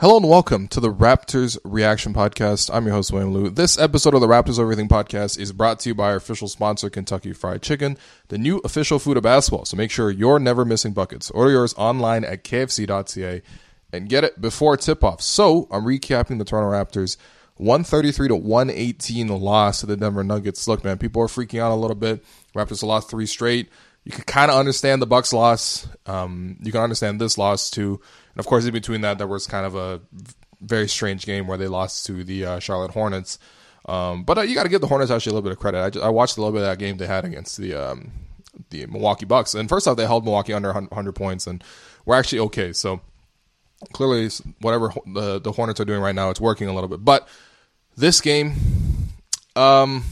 Hello and welcome to the Raptors Reaction Podcast. I'm your host, William Lou. This episode of the Raptors Everything Podcast is brought to you by our official sponsor, Kentucky Fried Chicken, the new official food of basketball. So make sure you're never missing buckets. Order yours online at kfc.ca and get it before tip off. So I'm recapping the Toronto Raptors 133 to 118 loss to the Denver Nuggets. Look, man, people are freaking out a little bit. Raptors lost three straight. You can kind of understand the Bucks loss. Um, you can understand this loss too. And of course, in between that, there was kind of a very strange game where they lost to the uh, Charlotte Hornets. Um, but uh, you got to give the Hornets actually a little bit of credit. I, just, I, watched a little bit of that game they had against the um, the Milwaukee Bucks, and first off, they held Milwaukee under 100 points, and we're actually okay. So clearly, whatever the the Hornets are doing right now, it's working a little bit. But this game, um,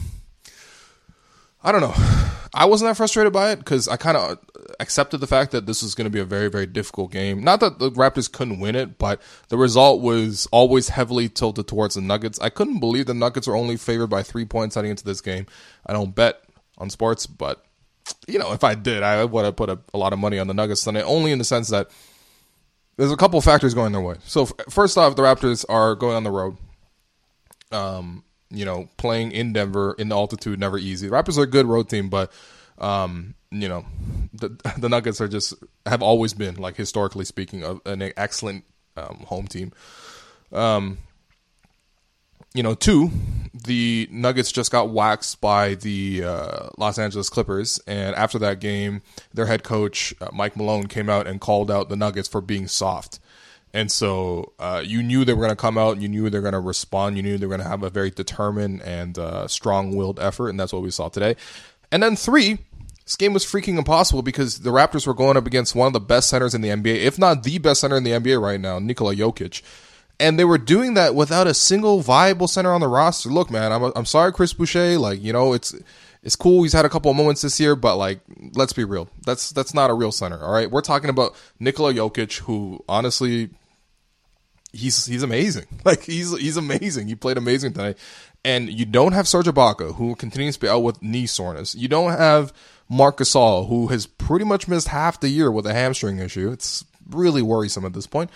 I don't know. I wasn't that frustrated by it because I kind of accepted the fact that this was going to be a very, very difficult game. Not that the Raptors couldn't win it, but the result was always heavily tilted towards the Nuggets. I couldn't believe the Nuggets were only favored by three points heading into this game. I don't bet on sports, but you know, if I did, I would have put a, a lot of money on the Nuggets tonight, only in the sense that there's a couple factors going their way. So first off, the Raptors are going on the road. Um, you know, playing in Denver in the altitude never easy. The Raptors are a good road team, but um, you know, the the Nuggets are just have always been like historically speaking an excellent um, home team. Um, you know, two, the Nuggets just got waxed by the uh, Los Angeles Clippers, and after that game, their head coach uh, Mike Malone came out and called out the Nuggets for being soft. And so uh, you knew they were going to come out, you knew they were going to respond, you knew they were going to have a very determined and uh, strong-willed effort, and that's what we saw today. And then three, this game was freaking impossible because the Raptors were going up against one of the best centers in the NBA, if not the best center in the NBA right now, Nikola Jokic. And they were doing that without a single viable center on the roster. Look, man, I'm, I'm sorry, Chris Boucher. Like, you know, it's it's cool. He's had a couple of moments this year, but like, let's be real. That's that's not a real center. All right, we're talking about Nikola Jokic, who honestly, he's he's amazing. Like he's he's amazing. He played amazing tonight. And you don't have Serge Ibaka, who continues to be out with knee soreness. You don't have Marc Gasol, who has pretty much missed half the year with a hamstring issue. It's really worrisome at this point.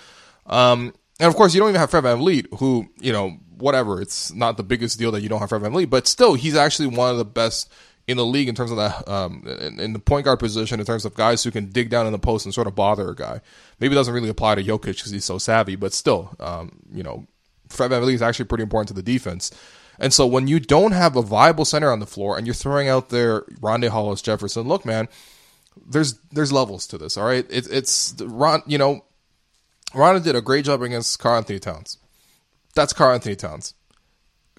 Um, and of course, you don't even have Fred VanVleet, who, you know, whatever. It's not the biggest deal that you don't have Fred VanVleet, but still, he's actually one of the best in the league in terms of that, um, in, in, the point guard position, in terms of guys who can dig down in the post and sort of bother a guy. Maybe it doesn't really apply to Jokic because he's so savvy, but still, um, you know, Fred VanVleet is actually pretty important to the defense. And so when you don't have a viable center on the floor and you're throwing out there Rondae Hollis Jefferson, look, man, there's there's levels to this. All right, it, it's Ron. You know, Rondae did a great job against Karl-Anthony Towns. That's Karl-Anthony Towns.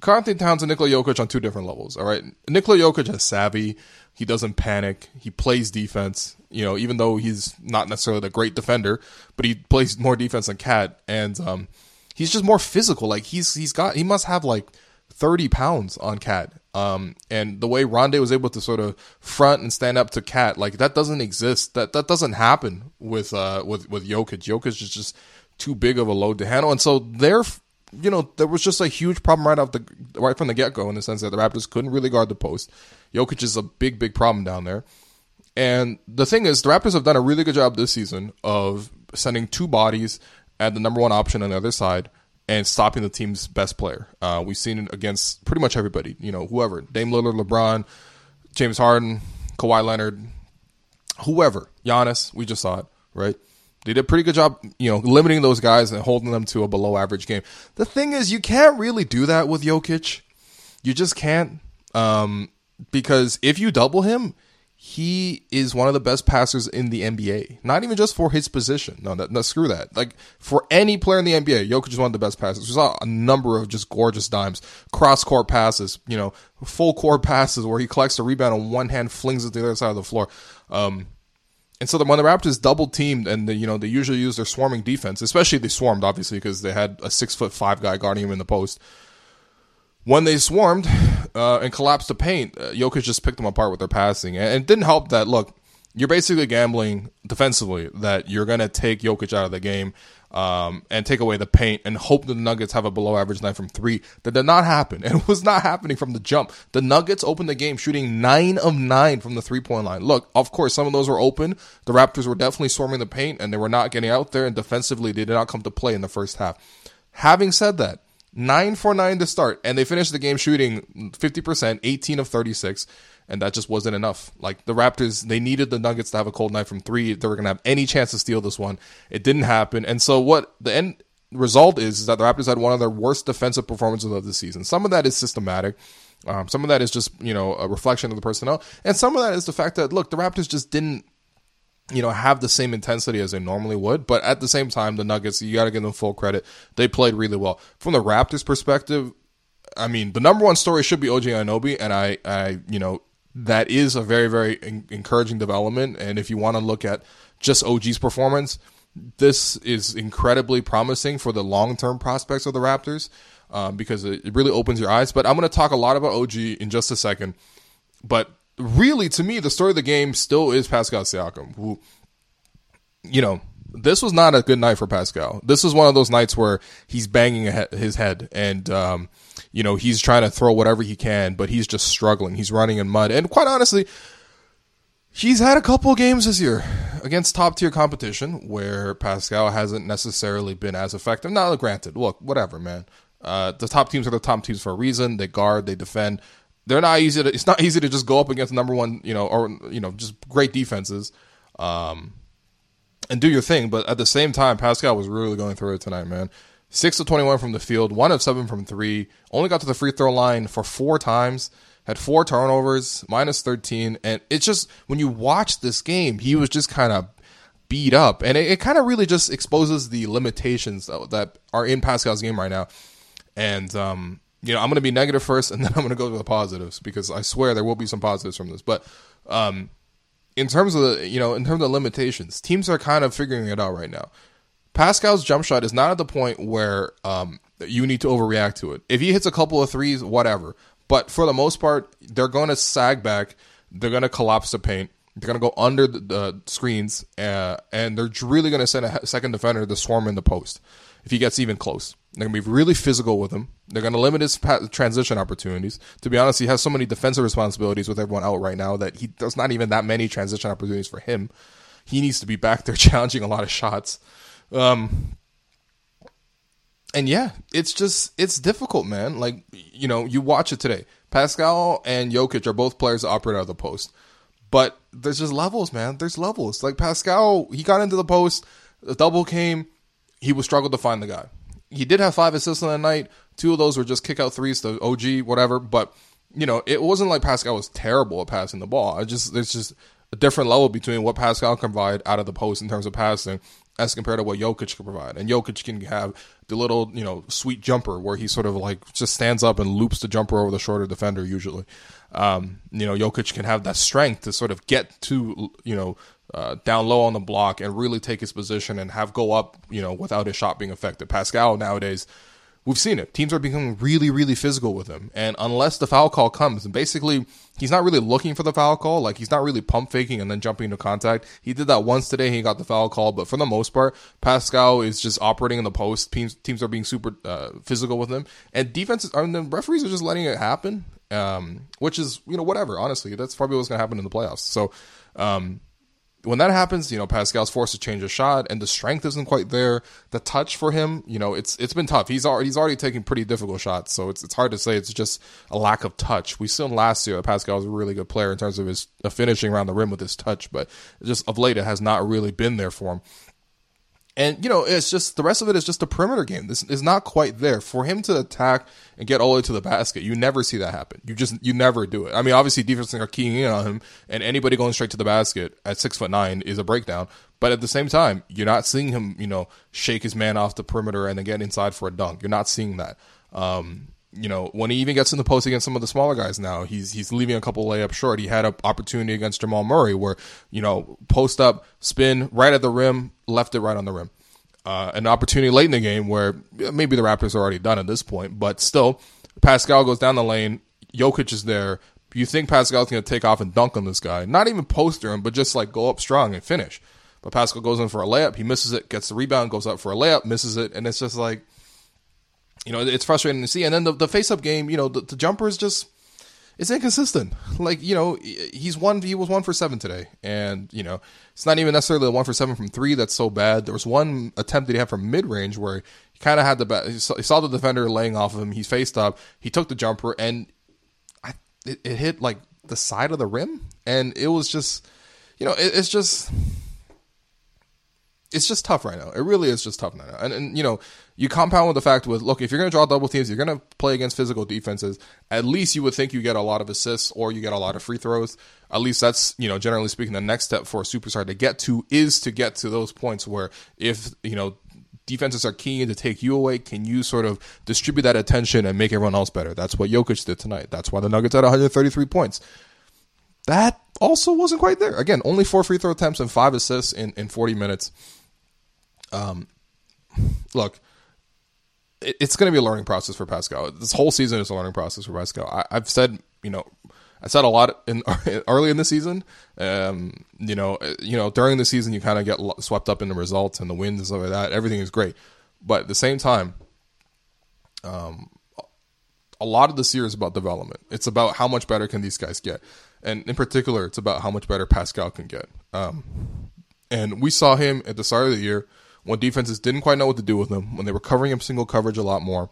Karl-Anthony Towns and Nikola Jokic on two different levels. All right, Nikola Jokic is savvy. He doesn't panic. He plays defense. You know, even though he's not necessarily the great defender, but he plays more defense than Cat, and um, he's just more physical. Like he's he's got he must have like 30 pounds on Cat. Um, and the way Rondae was able to sort of front and stand up to Cat, like that doesn't exist. That that doesn't happen with uh with with Jokic. Jokic is just too big of a load to handle, and so there, you know, there was just a huge problem right off the right from the get go in the sense that the Raptors couldn't really guard the post. Jokic is a big big problem down there. And the thing is, the Raptors have done a really good job this season of sending two bodies at the number one option on the other side and stopping the team's best player. Uh, we've seen it against pretty much everybody. You know, whoever Dame Lillard, LeBron, James Harden, Kawhi Leonard, whoever, Giannis. We just saw it, right? They did a pretty good job, you know, limiting those guys and holding them to a below average game. The thing is, you can't really do that with Jokic. You just can't, um, because if you double him, he is one of the best passers in the NBA. Not even just for his position. No, no, no, screw that. Like for any player in the NBA, Jokic is one of the best passers. We saw a number of just gorgeous dimes, cross court passes, you know, full court passes where he collects the rebound on one hand, flings it to the other side of the floor. Um, and so the, when the Raptors double teamed and the, you know they usually use their swarming defense, especially they swarmed obviously because they had a six foot five guy guarding him in the post. When they swarmed uh, and collapsed the paint, uh, Jokic just picked them apart with their passing, and it didn't help that look. You're basically gambling defensively that you're going to take Jokic out of the game um, and take away the paint and hope the Nuggets have a below average night from three. That did not happen. And it was not happening from the jump. The Nuggets opened the game shooting nine of nine from the three point line. Look, of course, some of those were open. The Raptors were definitely swarming the paint and they were not getting out there. And defensively, they did not come to play in the first half. Having said that, nine for nine to start, and they finished the game shooting 50%, 18 of 36 and that just wasn't enough. Like the Raptors, they needed the Nuggets to have a cold night from three. They were going to have any chance to steal this one. It didn't happen. And so what the end result is, is that the Raptors had one of their worst defensive performances of the season. Some of that is systematic. Um, some of that is just, you know, a reflection of the personnel. And some of that is the fact that, look, the Raptors just didn't, you know, have the same intensity as they normally would. But at the same time, the Nuggets, you got to give them full credit. They played really well. From the Raptors perspective, I mean, the number one story should be OG Anunoby, and I, I, you know, that is a very very encouraging development. And if you want to look at just OG's performance, this is incredibly promising for the long term prospects of the Raptors um, because it, it really opens your eyes. But I'm going to talk a lot about OG in just a second. But really, to me, the story of the game still is Pascal Siakam, who, you know, this was not a good night for Pascal. This was one of those nights where he's banging his head and, um, you know, he's trying to throw whatever he can, but he's just struggling. He's running in mud. And quite honestly, he's had a couple games this year against top tier competition where Pascal hasn't necessarily been as effective. Now, granted, look, whatever, man. Uh, the top teams are the top teams for a reason. They guard, they defend. They're not easy to. It's not easy to just go up against number one, you know, or you know, just great defenses. Um, and do your thing. But at the same time, Pascal was really going through it tonight, man. Six of 21 from the field, one of seven from three, only got to the free throw line for four times, had four turnovers, minus 13. And it's just, when you watch this game, he was just kind of beat up. And it, it kind of really just exposes the limitations that, that, are in Pascal's game right now. And, um, you know, I'm going to be negative first, and then I'm going to go to the positives because I swear there will be some positives from this. But, um, in terms of the you know in terms of limitations, teams are kind of figuring it out right now. Pascal's jump shot is not at the point where um, you need to overreact to it. If he hits a couple of threes, whatever. But for the most part, they're going to sag back. They're going to collapse the paint. They're going to go under the, the screens, uh, and they're really going to send a second defender to swarm in the post if he gets even close. They're going to be really physical with him. They're going to limit his transition opportunities. To be honest, he has so many defensive responsibilities with everyone out right now that he there's not even that many transition opportunities for him. He needs to be back there challenging a lot of shots. Um, and yeah, it's just it's difficult, man. Like you know, you watch it today. Pascal and Jokic are both players that operate out of the post, but there's just levels, man. There's levels. Like Pascal, he got into the post, the double came, he was struggled to find the guy he did have five assists on the night. Two of those were just kick out threes to OG, whatever. But you know, it wasn't like Pascal was terrible at passing the ball. It just there's just a different level between what Pascal can provide out of the post in terms of passing as compared to what Jokic can provide. And Jokic can have the little, you know, sweet jumper where he sort of like just stands up and loops the jumper over the shorter defender usually. Um, you know, Jokic can have that strength to sort of get to, you know, uh, down low on the block and really take his position and have go up, you know, without his shot being affected. Pascal nowadays, we've seen it. Teams are becoming really, really physical with him. And unless the foul call comes, and basically he's not really looking for the foul call, like he's not really pump faking and then jumping into contact. He did that once today, he got the foul call, but for the most part, Pascal is just operating in the post. Teams teams are being super uh, physical with him. And defenses mean, the referees are just letting it happen. Um, which is, you know, whatever, honestly. That's probably what's gonna happen in the playoffs. So um when that happens, you know, Pascal's forced to change a shot and the strength isn't quite there. The touch for him, you know, it's it's been tough. He's already he's already taking pretty difficult shots, so it's it's hard to say it's just a lack of touch. We saw last year Pascal was a really good player in terms of his finishing around the rim with his touch, but just of late it has not really been there for him. And you know, it's just the rest of it is just a perimeter game. This is not quite there for him to attack and get all the way to the basket. You never see that happen. You just you never do it. I mean, obviously defenses are keying in on him, and anybody going straight to the basket at six foot nine is a breakdown. But at the same time, you're not seeing him, you know, shake his man off the perimeter and then get inside for a dunk. You're not seeing that. Um, you know, when he even gets in the post against some of the smaller guys now, he's he's leaving a couple layups short. He had an opportunity against Jamal Murray where, you know, post up, spin right at the rim, left it right on the rim. Uh, an opportunity late in the game where maybe the Raptors are already done at this point, but still, Pascal goes down the lane. Jokic is there. You think Pascal's going to take off and dunk on this guy? Not even poster him, but just like go up strong and finish. But Pascal goes in for a layup. He misses it, gets the rebound, goes up for a layup, misses it, and it's just like you know, it's frustrating to see. And then the, the face up game, you know, the, the jumper is just it's inconsistent. Like you know, he's one. He was one for seven today, and you know, it's not even necessarily the one for seven from three that's so bad. There was one attempt that he had from mid range where he kind of had the he saw, he saw the defender laying off of him. He faced up. He took the jumper, and I, it, it hit like the side of the rim, and it was just, you know, it, it's just it's just tough right now. It really is just tough right now. And, and you know, you compound with the fact with look, if you're going to draw double teams, you're going to play against physical defenses. At least you would think you get a lot of assists or you get a lot of free throws. At least that's you know, generally speaking, the next step for a superstar to get to is to get to those points where if you know defenses are keen to take you away, can you sort of distribute that attention and make everyone else better? That's what Jokic did tonight. That's why the Nuggets had 133 points. That also wasn't quite there. Again, only four free throw attempts and five assists in, in 40 minutes. Um, look, it's going to be a learning process for Pascal. This whole season is a learning process for Pascal. I, have said, you know, I said a lot in early in the season. Um, you know, you know, during the season, you kind of get swept up in the results and the wins and stuff like that. Everything is great, but at the same time, um, a lot of this year is about development. It's about how much better can these guys get, and in particular, it's about how much better Pascal can get. Um, and we saw him at the start of the year when defenses didn't quite know what to do with him, when they were covering him single coverage a lot more.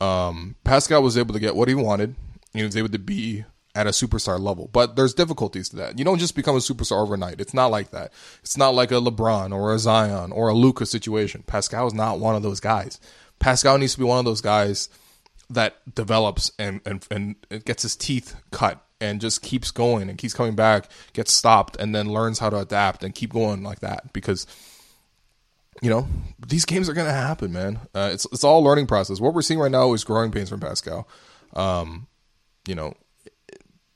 Um, Pascal was able to get what he wanted. He was able to be at a superstar level. But there's difficulties to that. You don't just become a superstar overnight. It's not like that. It's not like a LeBron or a Zion or a Luka situation. Pascal is not one of those guys. Pascal needs to be one of those guys that develops and, and, and gets his teeth cut and just keeps going and keeps coming back, gets stopped, and then learns how to adapt and keep going like that. Because you know, these games are going to happen, man. Uh, it's it's all learning process. What we're seeing right now is growing pains from Pascal. Um, you know,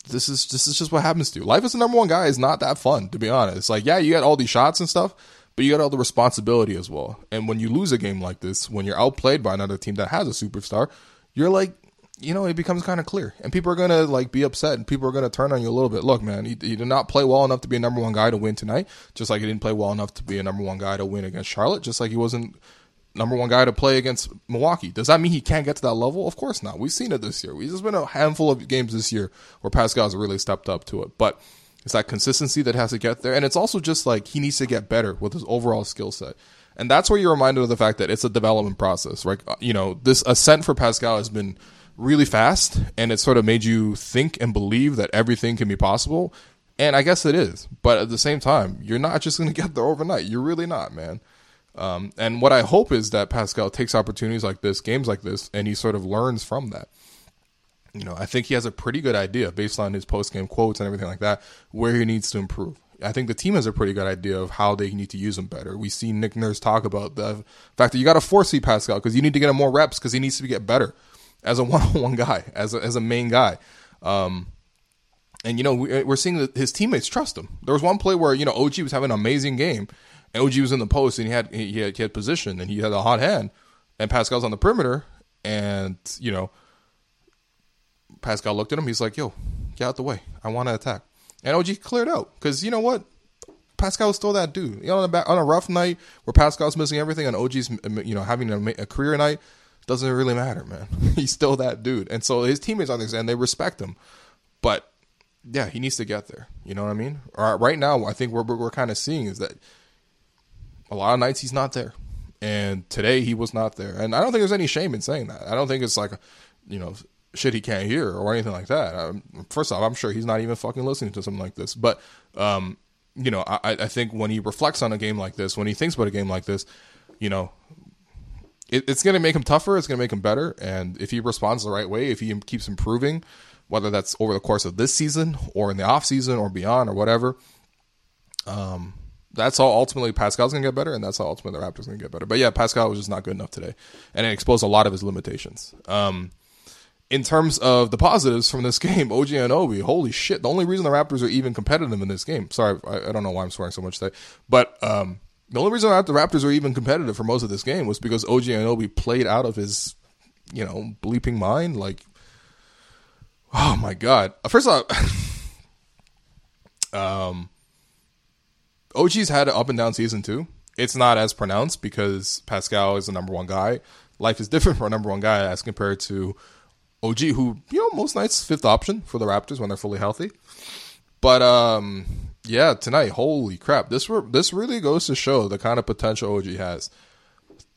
this is this is just what happens to you. Life as the number one guy is not that fun, to be honest. Like, yeah, you got all these shots and stuff, but you got all the responsibility as well. And when you lose a game like this, when you're outplayed by another team that has a superstar, you're like, you know, it becomes kind of clear, and people are gonna like be upset, and people are gonna turn on you a little bit. Look, man, he, he, did not play well enough to be a number one guy to win tonight, just like he didn't play well enough to be a number one guy to win against Charlotte, just like he wasn't number one guy to play against Milwaukee. Does that mean he can't get to that level? Of course not. We've seen it this year. We've just been a handful of games this year where Pascal's really stepped up to it, but it's that consistency that has to get there, and it's also just like he needs to get better with his overall skill set. And that's where you're reminded of the fact that it's a development process, right? Uh, you know, this ascent for Pascal has been really fast and it sort of made you think and believe that everything can be possible. And I guess it is. But at the same time, you're not just going to get there overnight. You're really not, man. Um, and what I hope is that Pascal takes opportunities like this, games like this, and he sort of learns from that. You know, I think he has a pretty good idea based on his post game quotes and everything like that, where he needs to improve. I think the team has a pretty good idea of how they need to use him better. We see Nick Nurse talk about the fact that you got to force Pascal because you need to get him more reps because he needs to get better as a one-on-one guy, as a, as a main guy. Um, and you know we, are seeing that his teammates trust him. There was one play where you know OG was having an amazing game, and OG was in the post and he had he had, he had position and he had a hot hand, and Pascal's on the perimeter, and you know Pascal looked at him. He's like, "Yo, get out the way. I want to attack." And OG cleared out because you know what, Pascal was still that dude. You know, on a, on a rough night where Pascal's missing everything and OG's you know having a, a career night, doesn't really matter, man. He's still that dude. And so his teammates understand, they respect him. But yeah, he needs to get there. You know what I mean? right now, I think what we're, we're kind of seeing is that a lot of nights he's not there. And today he was not there. And I don't think there's any shame in saying that. I don't think it's like, you know, shit he can't hear or anything like that. Um, first off, I'm sure he's not even fucking listening to something like this. But, um, you know, I, I think when he reflects on a game like this, when he thinks about a game like this, you know, it, it's going to make him tougher. It's going to make him better. And if he responds the right way, if he keeps improving, whether that's over the course of this season or in the off season or beyond or whatever, um, that's all ultimately Pascal's going to get better, and that's how ultimately the Raptors going to get better. But yeah, Pascal was just not good enough today, and it exposed a lot of his limitations. Um, in terms of the positives from this game, OG Anunoby, holy shit! The only reason the Raptors are even competitive in this game, sorry, I, I don't know why I'm swearing so much today, but um, the only reason the Raptors were even competitive for most of this game was because OG Anunoby played out of his, you know, bleeping mind. Like, oh my god! First off, um, OG's had an up and down season too. It's not as pronounced because Pascal is the number one guy. Life is different for a number one guy as compared to OG, who you know most nights fifth option for the Raptors when they're fully healthy. But um, yeah, tonight, holy crap! This re- this really goes to show the kind of potential OG has.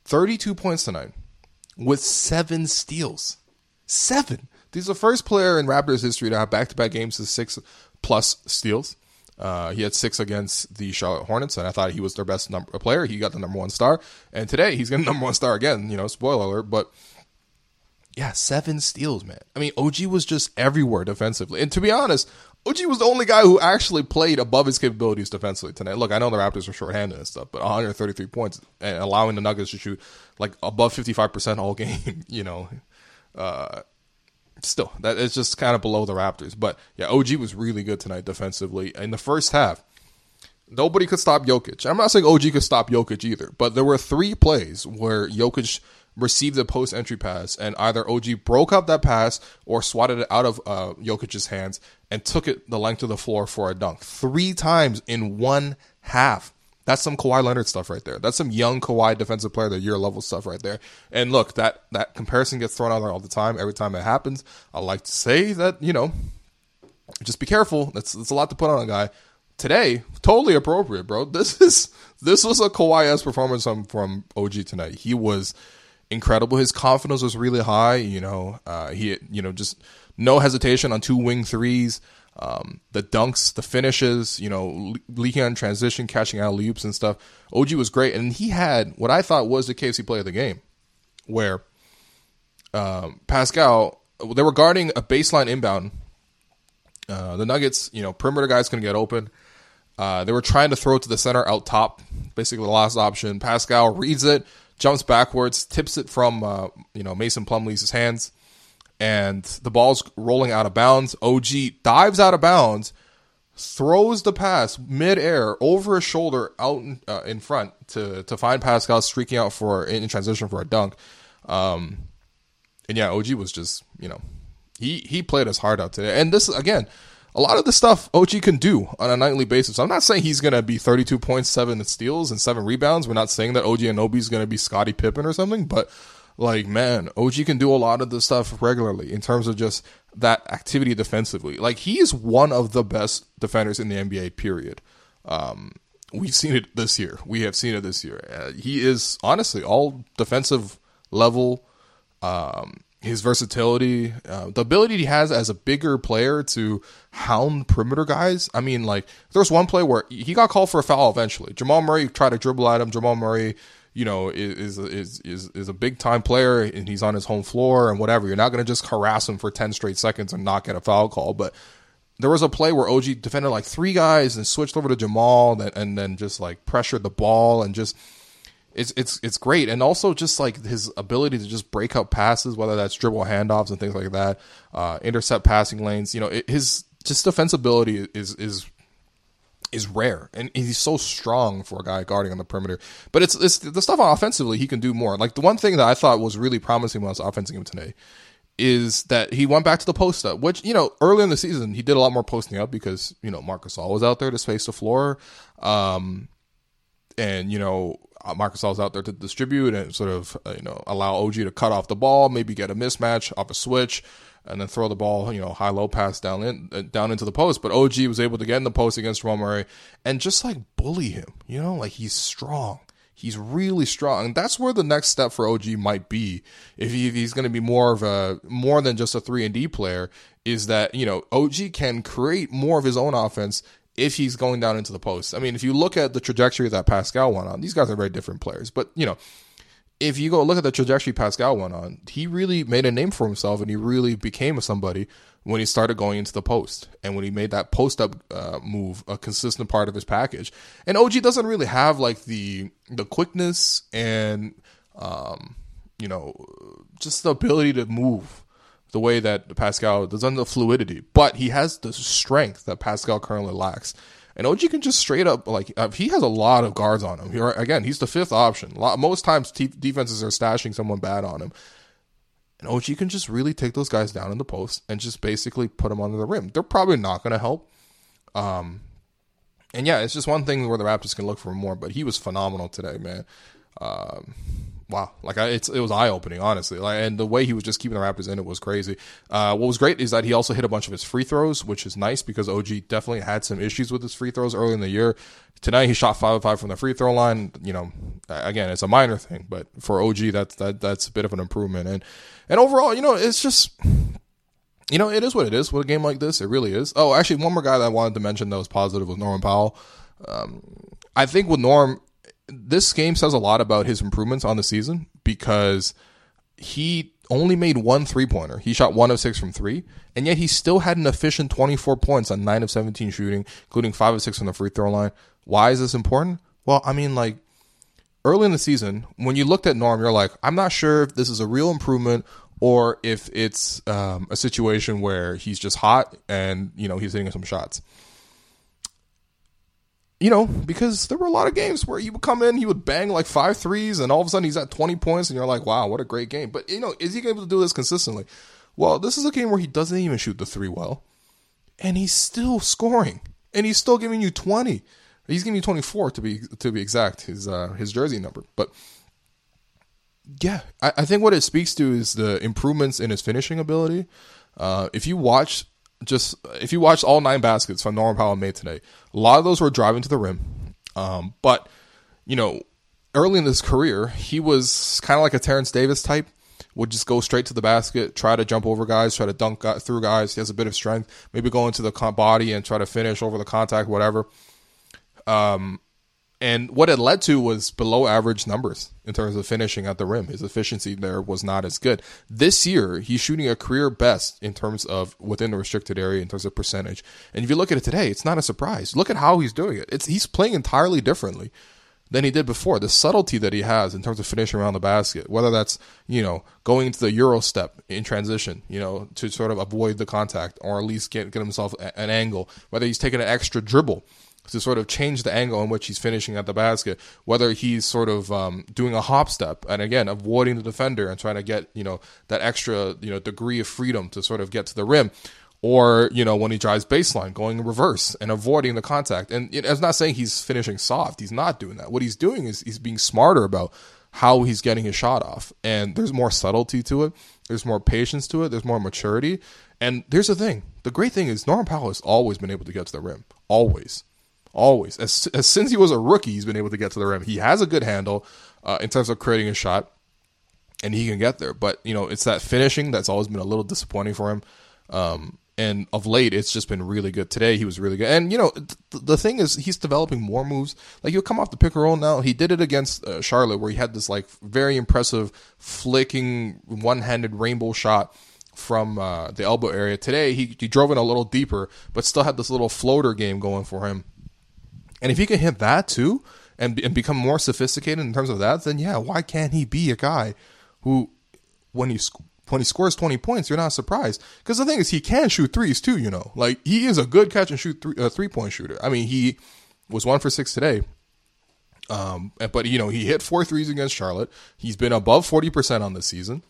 Thirty-two points tonight, with seven steals. Seven. He's the first player in Raptors history to have back-to-back games with six plus steals. Uh, he had six against the Charlotte Hornets, and I thought he was their best number player. He got the number one star, and today he's getting number one star again. You know, spoiler alert, but yeah, seven steals, man. I mean, OG was just everywhere defensively. And to be honest, OG was the only guy who actually played above his capabilities defensively tonight. Look, I know the Raptors were shorthanded and stuff, but 133 points and allowing the Nuggets to shoot like above 55% all game, you know, uh, still, that is just kind of below the Raptors. But yeah, OG was really good tonight defensively. In the first half, nobody could stop Jokic. I'm not saying OG could stop Jokic either, but there were three plays where Jokic – received the post entry pass, and either OG broke up that pass or swatted it out of uh, Jokic's hands and took it the length of the floor for a dunk. Three times in one half. That's some Kawhi Leonard stuff right there. That's some young Kawhi defensive player, the year level stuff right there. And look, that that comparison gets thrown out there all the time. Every time it happens, I like to say that you know, just be careful. That's that's a lot to put on a guy. Today, totally appropriate, bro. This is this was a Kawhi s performance from, from OG tonight. He was incredible. His confidence was really high. You know, uh, he you know just no hesitation on two wing threes. Um, the dunks, the finishes, you know, leaking on transition, catching out loops and stuff. OG was great, and he had what I thought was the KFC play of the game, where um, Pascal they were guarding a baseline inbound. Uh, the Nuggets, you know, perimeter guys can get open. Uh, they were trying to throw to the center out top, basically the last option. Pascal reads it, jumps backwards, tips it from uh, you know Mason Plumlee's hands, and the ball's rolling out of bounds. OG dives out of bounds, throws the pass midair over his shoulder out in, uh, in front to to find Pascal streaking out for in transition for a dunk. Um, and yeah, OG was just you know he he played his heart out today, and this again a lot of the stuff OG can do on a nightly basis. I'm not saying he's going to be 32 points, seven steals, and seven rebounds. We're not saying that OG Anunoby is going to be Scottie Pippen or something, but like, man, OG can do a lot of the stuff regularly in terms of just that activity defensively. Like, he is one of the best defenders in the NBA, period. Um, we've seen it this year. We have seen it this year. Uh, he is honestly all defensive level. Um, his versatility, uh, the ability he has as a bigger player to hound perimeter guys. I mean, like there was one play where he got called for a foul eventually. Jamal Murray tried to dribble at him. Jamal Murray, you know, is is is is a big time player and he's on his home floor and whatever. You're not going to just harass him for ten straight seconds and not get a foul call, but. There was a play where OG defended like three guys and switched over to Jamal and then just like pressured the ball and just it's it's it's great, and also just like his ability to just break up passes, whether that's dribble handoffs and things like that, uh, intercept passing lanes. You know, it, his just defensibility is is is rare, and he's so strong for a guy guarding on the perimeter. But it's it's the stuff offensively he can do more. Like the one thing that I thought was really promising when I was offensing him today is that he went back to the post up, which you know early in the season he did a lot more posting up because you know Marc Gasol was out there to space the floor, um, and you know uh, is out there to distribute and sort of uh, you know allow OG to cut off the ball, maybe get a mismatch off a switch, and then throw the ball you know high low pass down in uh, down into the post. But OG was able to get in the post against Jamal Murray and just like bully him. You know, like he's strong. He's really strong. And that's where the next step for OG might be. If, he, if he's going to be more of a more than just a three and D player, is that you know OG can create more of his own offense if he's going down into the post. I mean, if you look at the trajectory that Pascal went on, these guys are very different players. But, you know, if you go look at the trajectory Pascal went on, he really made a name for himself and he really became somebody when he started going into the post and when he made that post up uh, move a consistent part of his package. And OG doesn't really have like the the quickness and um, you know just the ability to move the way that Pascal doesn't the fluidity, but he has the strength that Pascal currently lacks. And OG can just straight up like uh, he has a lot of guards on him. He, again, he's the fifth option. Most times defenses are stashing someone bad on him. And OG can just really take those guys down in the post and just basically put them under the rim. They're probably not going to help. Um, and yeah, it's just one thing where the Raptors can look for more. But he was phenomenal today, man. Um, wow, like I, it's it was eye opening, honestly. Like, and the way he was just keeping the Raptors in it was crazy. Uh, what was great is that he also hit a bunch of his free throws, which is nice because OG definitely had some issues with his free throws early in the year. Tonight he shot five of five from the free throw line. You know, again, it's a minor thing, but for OG, that's that that's a bit of an improvement. And and overall, you know, it's just. You know, it is what it is with a game like this. It really is. Oh, actually, one more guy that I wanted to mention that was positive was Norman Powell. Um, I think with Norm, this game says a lot about his improvements on the season because he only made one three pointer. He shot one of six from three, and yet he still had an efficient 24 points on nine of 17 shooting, including five of six from the free throw line. Why is this important? Well, I mean, like early in the season, when you looked at Norm, you're like, I'm not sure if this is a real improvement or if it's um, a situation where he's just hot and you know he's hitting some shots you know, because there were a lot of games where he would come in, he would bang like five threes, and all of a sudden he's at 20 points, and you're like, wow, what a great game. But, you know, is he able to do this consistently? Well, this is a game where he doesn't even shoot the three well, and he's still scoring, and he's still giving you 20. He's giving you 24 to be to be exact, his uh, his jersey number. But yeah, I, I think what it speaks to is the improvements in his finishing ability. Uh, if you watch just if you watch all nine baskets from Norman Powell made today, a lot of those were driving to the rim. Um, but you know, early in his career, he was kind of like a Terrence Davis type. Would just go straight to the basket, try to jump over guys, try to dunk through guys. He has a bit of strength. Maybe go into the body and try to finish over the contact, whatever. Um, and what it led to was below average numbers in terms of finishing at the rim. His efficiency there was not as good. This year, he's shooting a career best in terms of within the restricted area in terms of percentage. And if you look at it today, it's not a surprise. Look at how he's doing it. It's he's playing entirely differently than he did before. The subtlety that he has in terms of finishing around the basket, whether that's, you know, going into the Euro step in transition, you know, to sort of avoid the contact or at least get, get himself an angle, whether he's taking an extra dribble to sort of change the angle in which he's finishing at the basket, whether he's sort of um, doing a hop step and again avoiding the defender and trying to get you know that extra you know degree of freedom to sort of get to the rim, or you know when he drives baseline going in reverse and avoiding the contact. And it, it's not saying he's finishing soft. He's not doing that. What he's doing is he's being smarter about how he's getting his shot off, and there's more subtlety to it. There's more patience to it. There's more maturity. And here's the thing: the great thing is Norman Powell has always been able to get to the rim, always. Always. As, as since he was a rookie, he's been able to get to the rim. He has a good handle uh, in terms of creating a shot, and he can get there. But, you know, it's that finishing that's always been a little disappointing for him. Um, and of late, it's just been really good. Today, he was really good. And, you know, th- the thing is, he's developing more moves. Like, he'll come off the pick and roll now. He did it against uh, Charlotte, where he had this, like, very impressive flicking one handed rainbow shot from uh, the elbow area. Today, he, he drove in a little deeper, but still had this little floater game going for him and if he can hit that too and, and become more sophisticated in terms of that, then yeah, why can't he be a guy who, when he when he scores 20 points, you're not surprised. Because the thing is, he can shoot threes too, you know. Like, he is a good catch and shoot three, uh, three point shooter. I mean, he was one for six today. Um, but, you know, he hit four threes against Charlotte. He's been above 40% on the season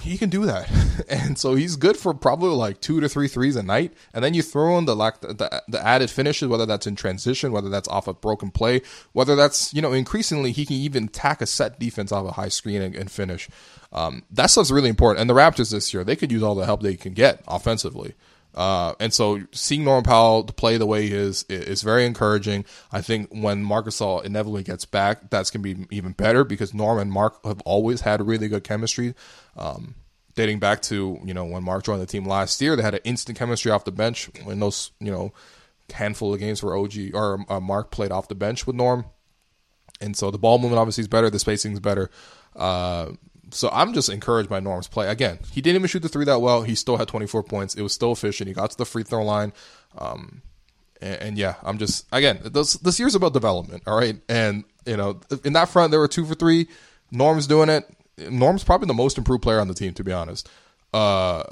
he can do that. and so he's good for probably like two to three threes a night. And then you throw in the like the, the added finishes, whether that's in transition, whether that's off a broken play, whether that's, you know, increasingly he can even tack a set defense off a high screen and, and finish. Um, that stuff's really important. And the Raptors this year, they could use all the help they can get offensively. Uh, and so seeing Norman Powell play the way he is is very encouraging. I think when Marc Gasol inevitably gets back, that's going to be even better because Norm and Mark have always had really good chemistry. Um, dating back to you know when Mark joined the team last year, they had an instant chemistry off the bench in those you know handful of games where OG or uh, Marc played off the bench with Norm, and so the ball movement obviously is better, the spacing is better. Uh, so I'm just encouraged by Norm's play. Again, he didn't even shoot the three that well. He still had 24 points. It was still efficient. He got to the free throw line. Um, and, and, yeah, I'm just again this this year's about development. All right, and you know in that front there were two for three. Norm's doing it. Norm's probably the most improved player on the team, to be honest. Uh,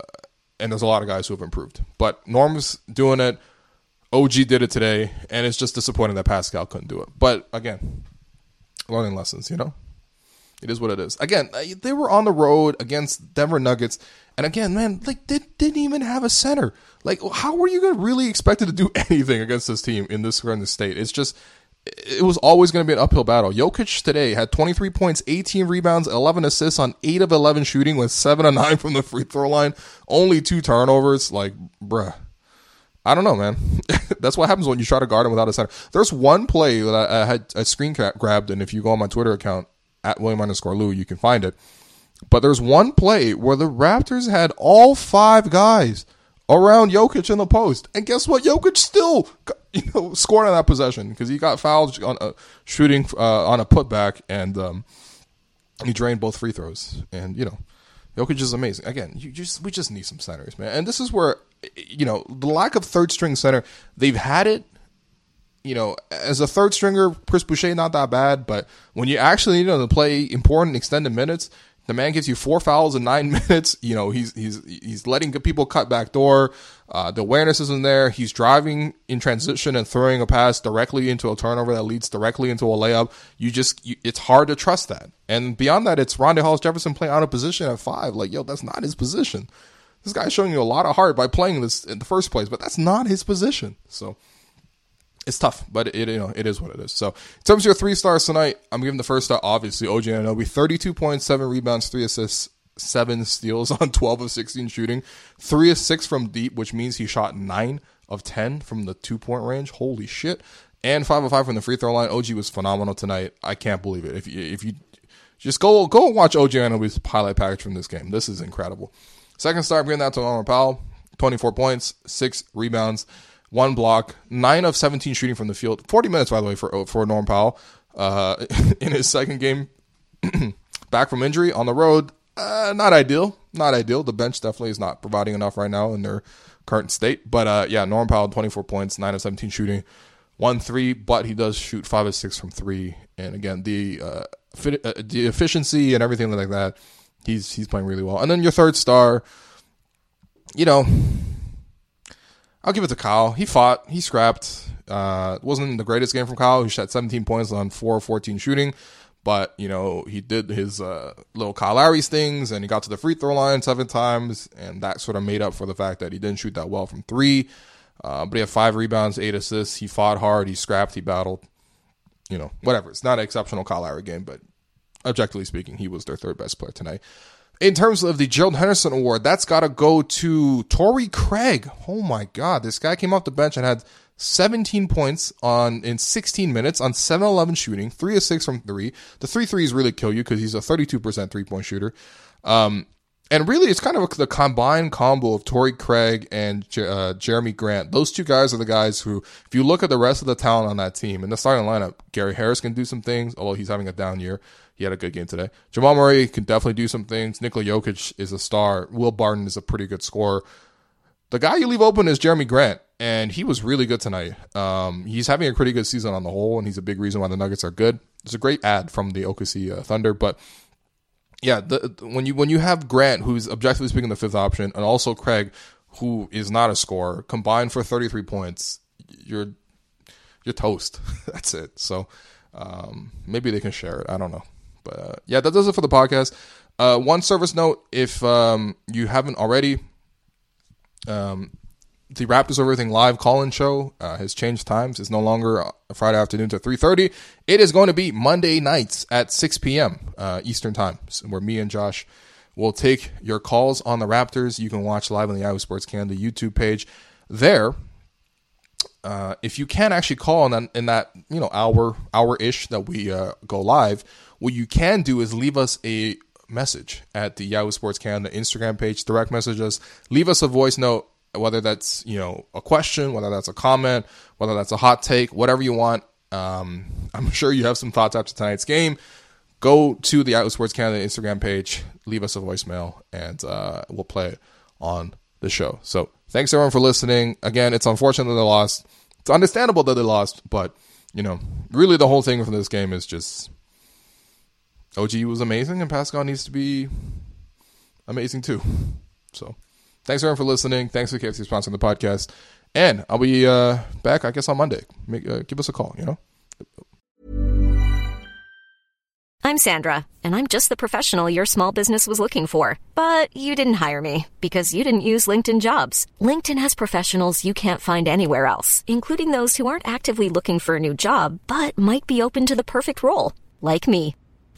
and there's a lot of guys who have improved. But Norm's doing it. OG did it today, and it's just disappointing that Pascal couldn't do it. But again, learning lessons, you know? It is what it is. Again, they were on the road against Denver Nuggets, and again, man, like they didn't even have a center. Like, how were you going to really expected to do anything against this team in this kind of state? It's just, it was always going to be an uphill battle. Jokic today had 23 points, 18 rebounds, 11 assists on 8 of 11 shooting with 7 of 9 from the free throw line. Only two turnovers. Like, bruh. I don't know, man. That's what happens when you try to guard him without a center. There's one play that I, I had a screen grabbed, and if you go on my Twitter account, at William underscore Lou, you can find it. But there's one play where the Raptors had all five guys around Jokic in the post, and guess what? Jokic still, you know, scored on that possession because he got fouled on a shooting uh, on a putback, and um, he drained both free throws. And you know, Jokic is amazing. Again, you just we just need some centers, man. And this is where you know the lack of third string center. They've had it you know, as a third stringer, Chris Boucher not that bad, but when you actually need him to play important extended minutes, the man gives you four fouls in nine minutes. You know, he's he's he's letting people cut back door. Uh, the awareness isn't there. He's driving in transition and throwing a pass directly into a turnover that leads directly into a layup. You just you, it's hard to trust that. And beyond that, it's Rondae Hollis Jefferson playing out of position at five. Like, yo, that's not his position. This guy's showing you a lot of heart by playing this in the first place, but that's not his position. So it's tough, but it you know it is what it is. So in terms of your three stars tonight, I'm giving the first star obviously OG Anunoby, 32 points, seven rebounds, three assists, seven steals on 12 of 16 shooting, three of six from deep, which means he shot nine of 10 from the two point range. Holy shit! And five of five from the free throw line. OG was phenomenal tonight. I can't believe it. If you if you just go go watch OG Anunoby's highlight package from this game, this is incredible. Second star, I'm giving that to Norman Powell, 24 points, six rebounds one block, nine of 17 shooting from the field. 40 minutes, by the way, for for Norm Powell uh, in his second game back from injury on the road. Uh, not ideal. Not ideal. The bench definitely is not providing enough right now in their current state. But uh, yeah, Norm Powell, 24 points, 9 of 17 shooting, 1 3, but he does shoot 5 of 6 from 3. And again, the, uh, fit, uh, the efficiency and everything like that, he's, he's playing really well. And then your third star, you know, I'll give it to Kyle. He fought. He scrapped. Uh, wasn't the greatest game from Kyle. He shot 17 points on 4 14 shooting. But, you know, he did his uh, little Kyle Lowry's things and he got to the free throw line seven times. And that sort of made up for the fact that he didn't shoot that well from three. Uh, but he had five rebounds, eight assists. He fought hard. He scrapped. He battled. You know, whatever. It's not an exceptional Kyle Lowry game, but objectively speaking, he was their third best player tonight in terms of the Gerald Henderson Award, that's got to go to Torrey Craig. Oh my God, this guy came off the bench and had 17 points on in 16 minutes on 7-11 shooting, three of six from three. The three threes really kill you because he's a 32% three point shooter. Um, and really, it's kind of the combined combo of Torrey Craig and uh, Jerami Grant. Those two guys are the guys who, if you look at the rest of the talent on that team, in the starting lineup, Gary Harris can do some things, although he's having a down year. He had a good game today. Jamal Murray can definitely do some things. Nikola Jokic is a star. Will Barton is a pretty good scorer. The guy you leave open is Jerami Grant, and he was really good tonight. Um, he's having a pretty good season on the whole, and he's a big reason why the Nuggets are good. It's a great ad from the OKC uh, Thunder, but yeah, the, when you when you have Grant, who's objectively speaking the fifth option, and also Craig, who is not a scorer, combined for 33 points, you're you're toast. That's it. So um, maybe they can share it. I don't know. But uh, yeah, that does it for the podcast. Uh, one service note: if um, you haven't already, um, the Raptors Over Everything live call-in show uh, has changed times. It's no longer Friday afternoon to 3.30. It is going to be Monday nights at 6 p.m. Uh, Eastern Time, where me and Josh will take your calls on the Raptors. You can watch live on the Yahoo Sports Canada YouTube page. There, uh, if you can actually call in that, in that you know hour hour ish that we uh, go live, what you can do is leave us a message at the Yahoo Sports Canada Instagram page, direct message us, leave us a voice note, whether that's, you know, a question, whether that's a comment, whether that's a hot take, whatever you want. Um, I'm sure you have some thoughts after tonight's game. Go to the Yahoo Sports Canada Instagram page, leave us a voicemail, and uh, we'll play it on the show. So thanks everyone for listening. Again, it's unfortunate that they lost. It's understandable that they lost, but you know, really the whole thing from this game is just OG was amazing, and Pascal needs to be amazing too. So, thanks everyone for listening. Thanks for KFC sponsoring the podcast, and I'll be uh, back, I guess, on Monday. Make, uh, give us a call. You know. I'm Sandra, and I'm just the professional your small business was looking for. But you didn't hire me because you didn't use LinkedIn jobs. LinkedIn has professionals you can't find anywhere else, including those who aren't actively looking for a new job but might be open to the perfect role, like me.